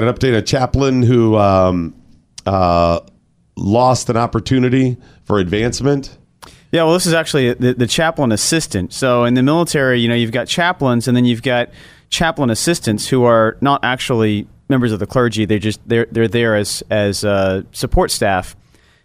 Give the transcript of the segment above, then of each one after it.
got an update a chaplain who um, uh, lost an opportunity for advancement. Yeah, well, this is actually the, the chaplain assistant. So in the military, you know, you've got chaplains, and then you've got chaplain assistants who are not actually members of the clergy. They're just they're they're there as as uh, support staff,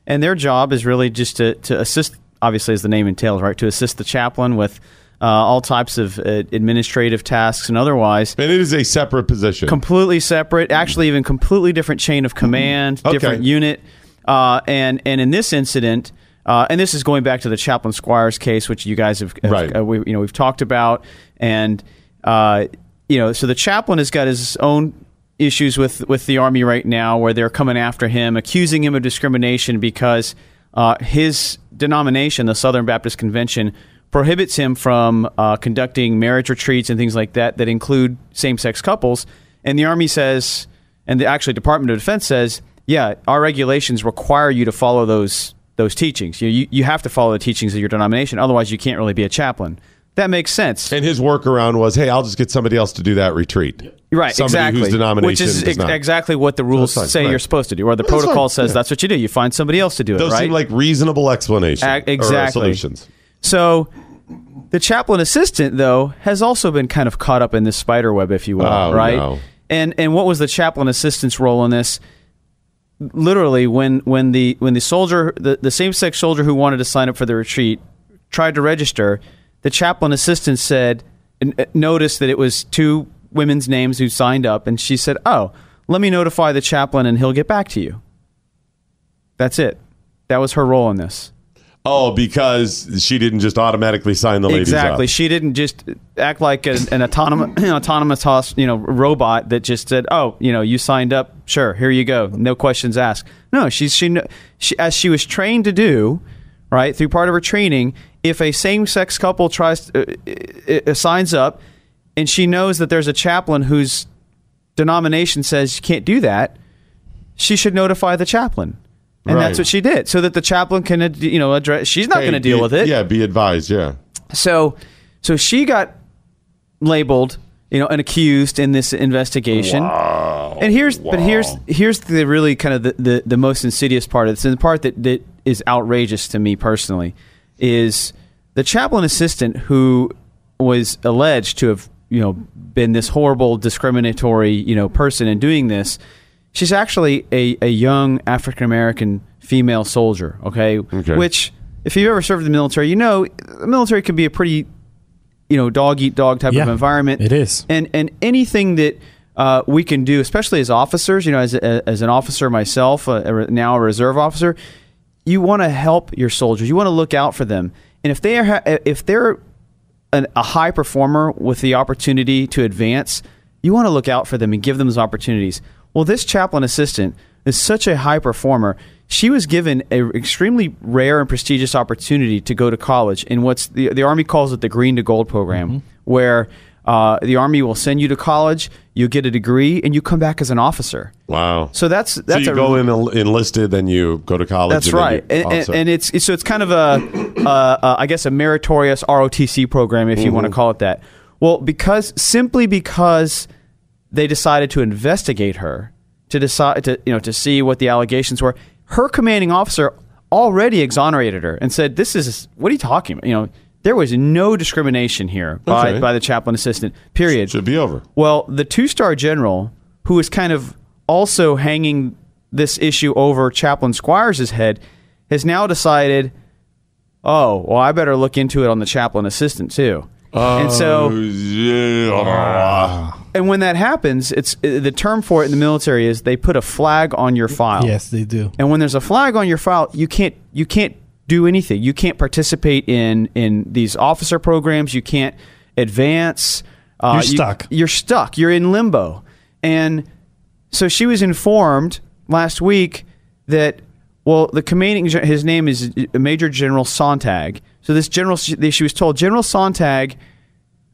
and their job is really just to to assist. Obviously, as the name entails, right, to assist the chaplain with uh, all types of uh, administrative tasks and otherwise. And it is a separate position. Completely separate, actually, even completely different chain of command, Okay. different unit. Uh, and and in this incident, uh, and this is going back to the Chaplain Squires case, which you guys have, have Right. uh, we, you know we've talked about, and uh, you know, so the chaplain has got his own issues with with the army right now, where they're coming after him, accusing him of discrimination because uh, his denomination, the Southern Baptist Convention, prohibits him from uh, conducting marriage retreats and things like that that include same sex couples. And the army says, and the actually Department of Defense says, yeah, our regulations require you to follow those those teachings. You, you you have to follow the teachings of your denomination, otherwise you can't really be a chaplain. That makes sense. And his workaround was, hey, I'll just get somebody else to do that retreat. Right, Somebody exactly. whose denomination Which is ex- exactly what the rules fine, say right. you're supposed to do, or the that's protocol fine, says yeah. that's what you do. You find somebody else to do Those it, right? seem like reasonable explanations. A- or, exactly. solutions. So the chaplain assistant, though, has also been kind of caught up in this spider web, if you will, Oh, right? no. And and what was the chaplain assistant's role in this? Literally, when when the when the soldier, the, the same sex soldier who wanted to sign up for the retreat, tried to register, the chaplain assistant said, uh, noticed that it was two women's names who signed up, and she said, "Oh, let me notify the chaplain, and he'll get back to you." That's it. That was her role in this. Oh, because she didn't just automatically sign the ladies exactly. up. She didn't just act like an, an autonomous autonomous hos- you know robot that just said, "Oh, you know, you signed up. Sure, here you go. No questions asked." No, she's she, she as she was trained to do, right through part of her training. If a same sex couple tries uh, uh, uh, signs up, and she knows that there's a chaplain whose denomination says you can't do that, she should notify the chaplain. And Right. that's what she did, so that the chaplain can, you know, address. She's not Hey, going to deal be- with it. Yeah, be advised. Yeah. So, so she got labeled, you know, and accused in this investigation. Wow. And here's, but here's here's the really kind of the, the, the most insidious part of this, and the part that, that is outrageous to me personally, is the chaplain assistant who was alleged to have, you know, been this horrible discriminatory, you know, person in doing this. She's actually a, a young African American female soldier, okay? Okay. Which, if you've ever served in the military, you know the military can be a pretty, you know, dog eat dog type of environment. it is. and and anything that uh, we can do, especially as officers, you know, as a, as an officer myself, uh, a now a reserve officer, you want to help your soldiers. You want to look out for them, and if they are if they're an, a high performer with the opportunity to advance, you want to look out for them and give them those opportunities. Well, this chaplain assistant is such a high performer. She was given an extremely rare and prestigious opportunity to go to college in what's the, the Army calls it the Green to Gold program, where uh, the Army will send you to college, you get a degree, and you come back as an officer. Wow. So that's that's so you a go in enlisted, then you go to college. that's and right, and, and, and it's, it's so it's kind of a, uh, uh, I guess, a meritorious ROTC program, if you want to Mm-hmm. call it that. Well, because simply because they decided to investigate her to decide to you know to see what the allegations were, her commanding officer already exonerated her and said, "This is what are you talking about? You know, there was no discrimination here by Okay. by the chaplain assistant. Period. should be over. Well, the two star general, who is kind of also hanging this issue over Chaplain Squires' head, has now decided, oh, well, I better look into it on the chaplain assistant too. And so yeah. and when that happens, it's the term for it in the military is they put a flag on your file. Yes, they do. And when there's a flag on your file, you can't you can't do anything. You can't participate in in these officer programs. You can't advance. Uh, You're stuck. you're stuck. You're in limbo. And so she was informed last week that well, the commanding his name is Major General Sonntag. So this general she was told General Sonntag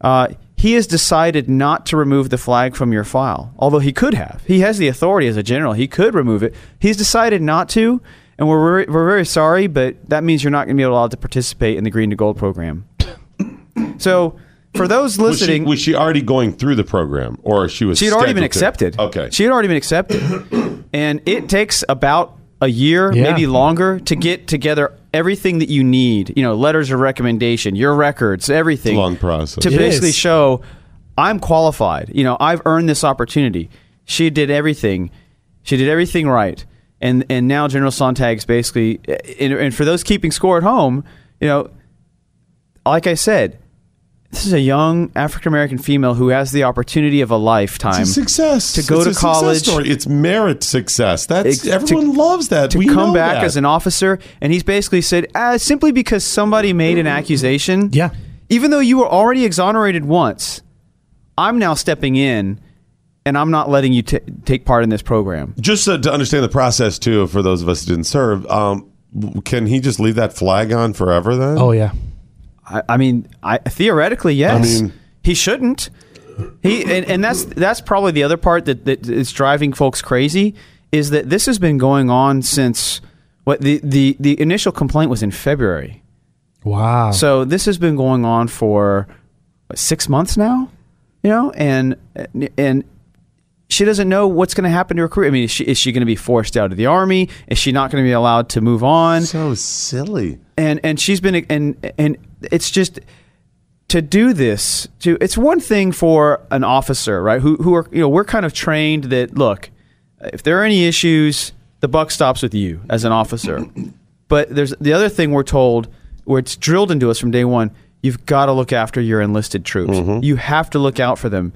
uh, he has decided not to remove the flag from your file, although he could have. He has the authority as a general. He could remove it. He's decided not to, and we're very, we're very sorry, but that means you're not going to be allowed to participate in the Green to Gold program. so, for those Was she, listening, was she already going through the program, or she was? she had already been scheduled to? accepted. Okay. She had already been accepted. and it takes about a year, Yeah. maybe longer, to get together everything that you need. You know, letters of recommendation, your records, everything. It's a long process. To It basically is. show I'm qualified. You know, I've earned this opportunity. She did everything. She did everything right. And and now General Sonntag's basically and, and for those keeping score at home, you know, like I said, this is a young African American female who has the opportunity of a lifetime It's a success to go It's to a college. Story. It's merit success. That's Ex- to- everyone loves that. to we come know back that. as an officer, and he's basically said, uh, simply because somebody made an accusation, Yeah. even though you were already exonerated once, I'm now stepping in, and I'm not letting you t- take part in this program. Just uh, to understand the process too, for those of us who didn't serve, um, can he just leave that flag on forever? Then Oh yeah. I, I mean, I, theoretically, yes. I mean- he shouldn't. He and, and that's that's probably the other part that, that is driving folks crazy is that this has been going on since what the, the, the initial complaint was in February. Wow. So this has been going on for what, six months now, you know, and and she doesn't know what's going to happen to her career. I mean, is she, is she going to be forced out of the army? Is she not going to be allowed to move on? so silly. and and she's been and and it's just to do this to it's one thing for an officer right who who are you know we're kind of trained that look if there are any issues the buck stops with you as an officer. But there's the other thing we're told where it's drilled into us from day one you've got to look after your enlisted troops. Mm-hmm. You have to look out for them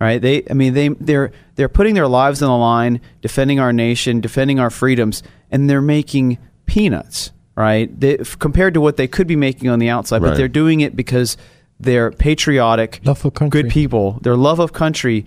right? They i mean they they're they're putting their lives on the line defending our nation defending our freedoms and they're making peanuts right? They, f- compared to what they could be making on the outside but they're doing it because they're patriotic Love for country. good people. Their love of country.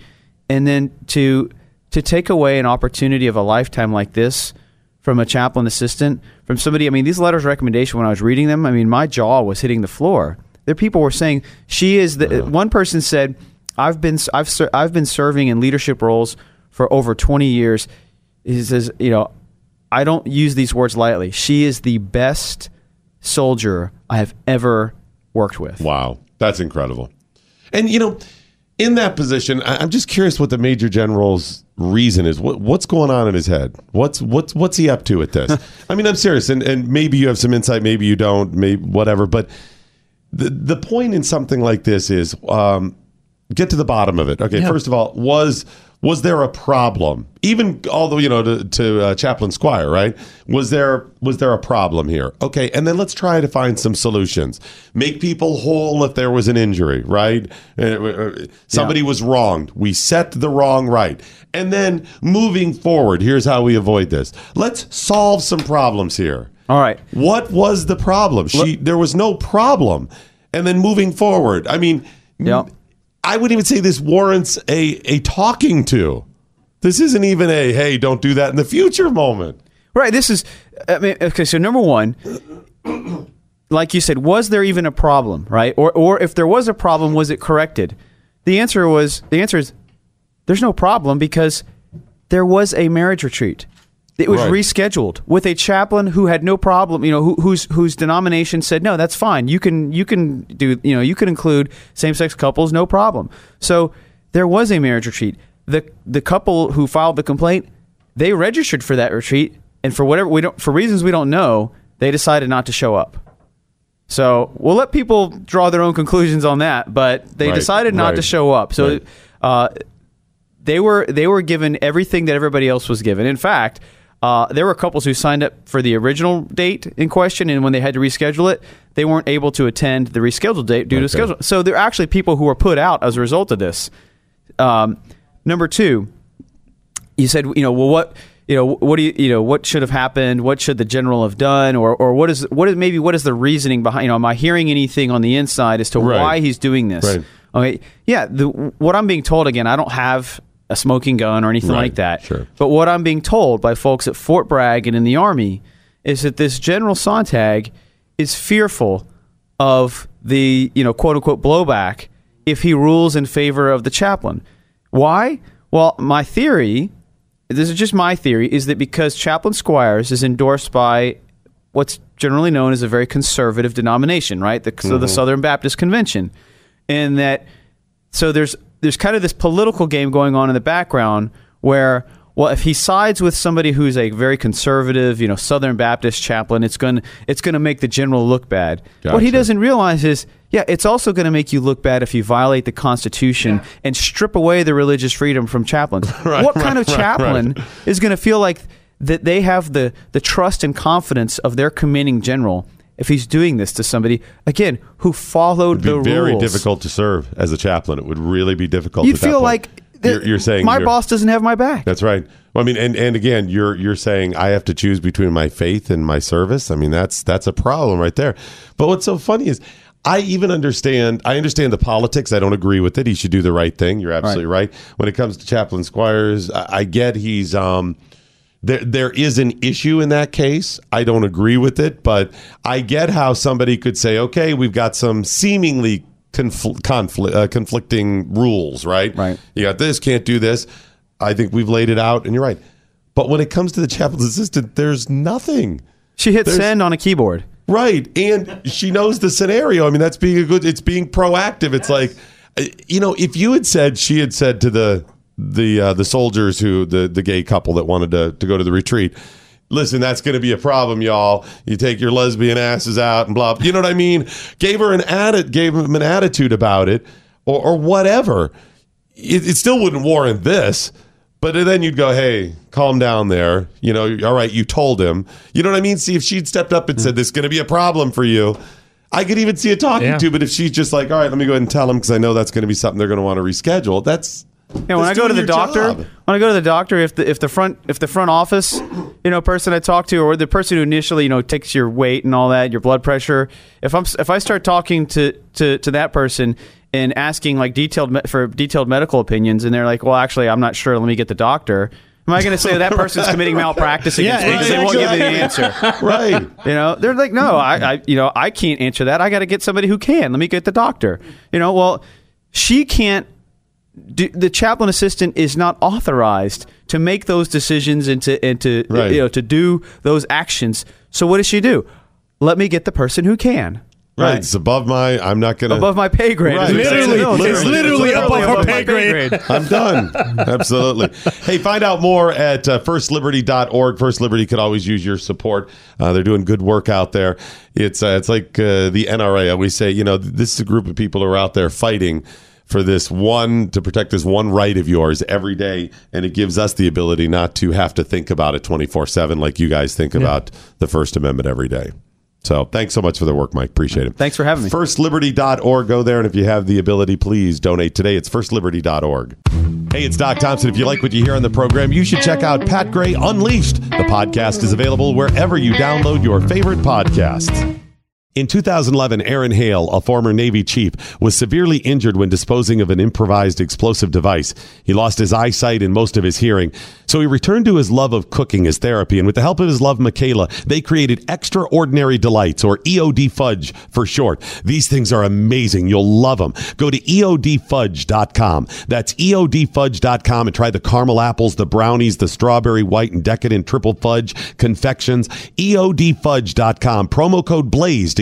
And then to to take away an opportunity of a lifetime like this from a chaplain assistant from somebody i mean these letters of recommendation when i was reading them i mean my jaw was hitting the floor. There people were saying she is the one person said i've been i've ser- i've been serving in leadership roles for over 20 years. He says you know i don't use these words lightly she is the best soldier i have ever worked with Wow, that's incredible. And you know, in that position, I- I'm just curious what the major general's reason is. What, what's going on in his head? What's what's what's he up to at this? I mean, I'm serious, and and maybe you have some insight, maybe you don't, maybe whatever. But the the point in something like this is um, get to the bottom of it. Okay, Yeah. first of all, was was there a problem? Even although you know to, to uh, Chaplain Squire, right? Was there was there a problem here? Okay, and then let's try to find some solutions. Make people whole if there was an injury, right? Uh, uh, somebody was wronged. We set the wrong right, and then moving forward, here's how we avoid this. Let's solve some problems here. all right What was the problem? She there was no problem. And then moving forward, I mean, Yeah. I wouldn't even say this warrants a a talking to. This isn't even a hey, don't do that in the future moment. Right. This is. I mean, okay. So number one, like you said, was there even a problem? Right. Or or if there was a problem, was it corrected? The answer was the answer is there's no problem because there was a marriage retreat. It was Right. rescheduled with a chaplain who had no problem, you know, who, whose whose denomination said no, that's fine. You can you can do you know you can include same sex couples, no problem. So there was a marriage retreat. The the couple who filed the complaint, they registered for that retreat, and for whatever we don't for reasons we don't know, they decided not to show up. So we'll let people draw their own conclusions on that, but they Right, decided not right, to show up. So uh, they were they were given everything that everybody else was given. In fact, Uh, there were couples who signed up for the original date in question, and when they had to reschedule it, they weren't able to attend the rescheduled date due to schedule. So there are actually people who were put out as a result of this. Um, number two, you said, you know, well, what, you know, what do you, you know, what should have happened? What should the general have done? Or, or what is, what is maybe what is the reasoning behind? You know, am I hearing anything on the inside as to Right. why he's doing this? Right. Okay, yeah. The, what I'm being told again, I don't have a smoking gun or anything Right, like that. sure. But what I'm being told by folks at Fort Bragg and in the Army is that this General Sonntag is fearful of the you know quote unquote blowback if he rules in favor of the chaplain. Why? Well, my theory, this is just my theory, is that because Chaplain Squires is endorsed by what's generally known as a very conservative denomination, right? The, So the mm-hmm. Southern Baptist Convention, and that so there's there's kind of this political game going on in the background where well if he sides with somebody who's a very conservative you know southern baptist chaplain it's going to it's going to make the general look bad. What he doesn't realize is yeah it's also going to make you look bad if you violate the constitution and strip away the religious freedom from chaplains. What kind of right, chaplain is going to feel like that they have the the trust and confidence of their commanding general if he's doing this to somebody again who followed the rules. It'd be the very rules difficult to serve as a chaplain. It would really be difficult. you feel like th- you're, you're saying my boss doesn't have my back. That's right. Well, I mean, and, and again, you're you're saying I have to choose between my faith and my service. I mean, that's that's a problem right there. But what's so funny is I even understand. I understand the politics. I don't agree with it. He should do the right thing. You're absolutely right. When it comes to Chaplain Squires, I, I get he's um there there is an issue in that case. I don't agree with it, but I get how somebody could say, okay, we've got some seemingly confl- conflict uh, conflicting rules, right? Right. You got this, can't do this. I think we've laid it out, and you're right. But when it comes to the chaplain's assistant, there's nothing. She hit There's- send on a keyboard. Right. And she knows the scenario. I mean, that's being a good it's being proactive. It's like uh, you know, if you had said she had said to the the uh, the soldiers who the the gay couple that wanted to to go to the retreat, listen, that's going to be a problem, y'all. You take your lesbian asses out and blah. You know what I mean? Gave her an atti- gave him an attitude about it or or whatever. It, it still wouldn't warrant this. But then you'd go, hey, calm down there. You know, all right, you told him. You know what I mean? See, if she'd stepped up and said, this is going to be a problem for you, I could even see it talking Yeah. to. But if she's just like, all right, let me go ahead and tell him because I know that's going to be something they're going to want to reschedule, that's. Yeah, when I go to the doctor, job. when I go to the doctor, if the if the front if the front office, you know, person I talk to, or the person who initially you know takes your weight and all that, your blood pressure, if I'm if I start talking to to, to that person and asking like detailed me- for detailed medical opinions, and they're like, well, actually, I'm not sure. Let me get the doctor. Am I going to say that person's committing malpractice against Yeah, me because they won't give me the answer? Right. You know, they're like, no, I, I, you know, I can't answer that. I got to get somebody who can. Let me get the doctor. You know, well, she can't. Do, the chaplain assistant is not authorized to make those decisions and to and to Right. you know to do those actions. So what does she do? Let me get the person who can. Right. It's above my, I'm not going to. Above my pay grade. Right. as we say in Literally, it's literally above her above pay my grade. I'm done. Absolutely. Hey, find out more at uh, firstliberty.org. First Liberty could always use your support. Uh, they're doing good work out there. It's uh, it's like uh, the NRA. We say, you know, this is a group of people who are out there fighting for this one to protect this one right of yours every day, and it gives us the ability not to have to think about it 24 seven like you guys think about the First Amendment every day. So thanks so much for the work, Mike. Appreciate it. Thanks for having me. Firstliberty.org. Go there, and if you have the ability, please donate today. It's firstliberty.org. Hey, it's Doc Thompson. If you like what you hear on the program, you should check out Pat Gray Unleashed. The podcast is available wherever you download your favorite podcasts. In 2011, Aaron Hale, a former Navy chief, was severely injured when disposing of an improvised explosive device. He lost his eyesight and most of his hearing. So he returned to his love of cooking as therapy, and with the help of his love, Michaela, they created Extraordinary Delights, or EOD Fudge for short. These things are amazing. You'll love them. Go to EODFudge.com. That's EODFudge.com and try the caramel apples, the brownies, the strawberry white and decadent triple fudge confections. EODFudge.com. Promo code BLAZE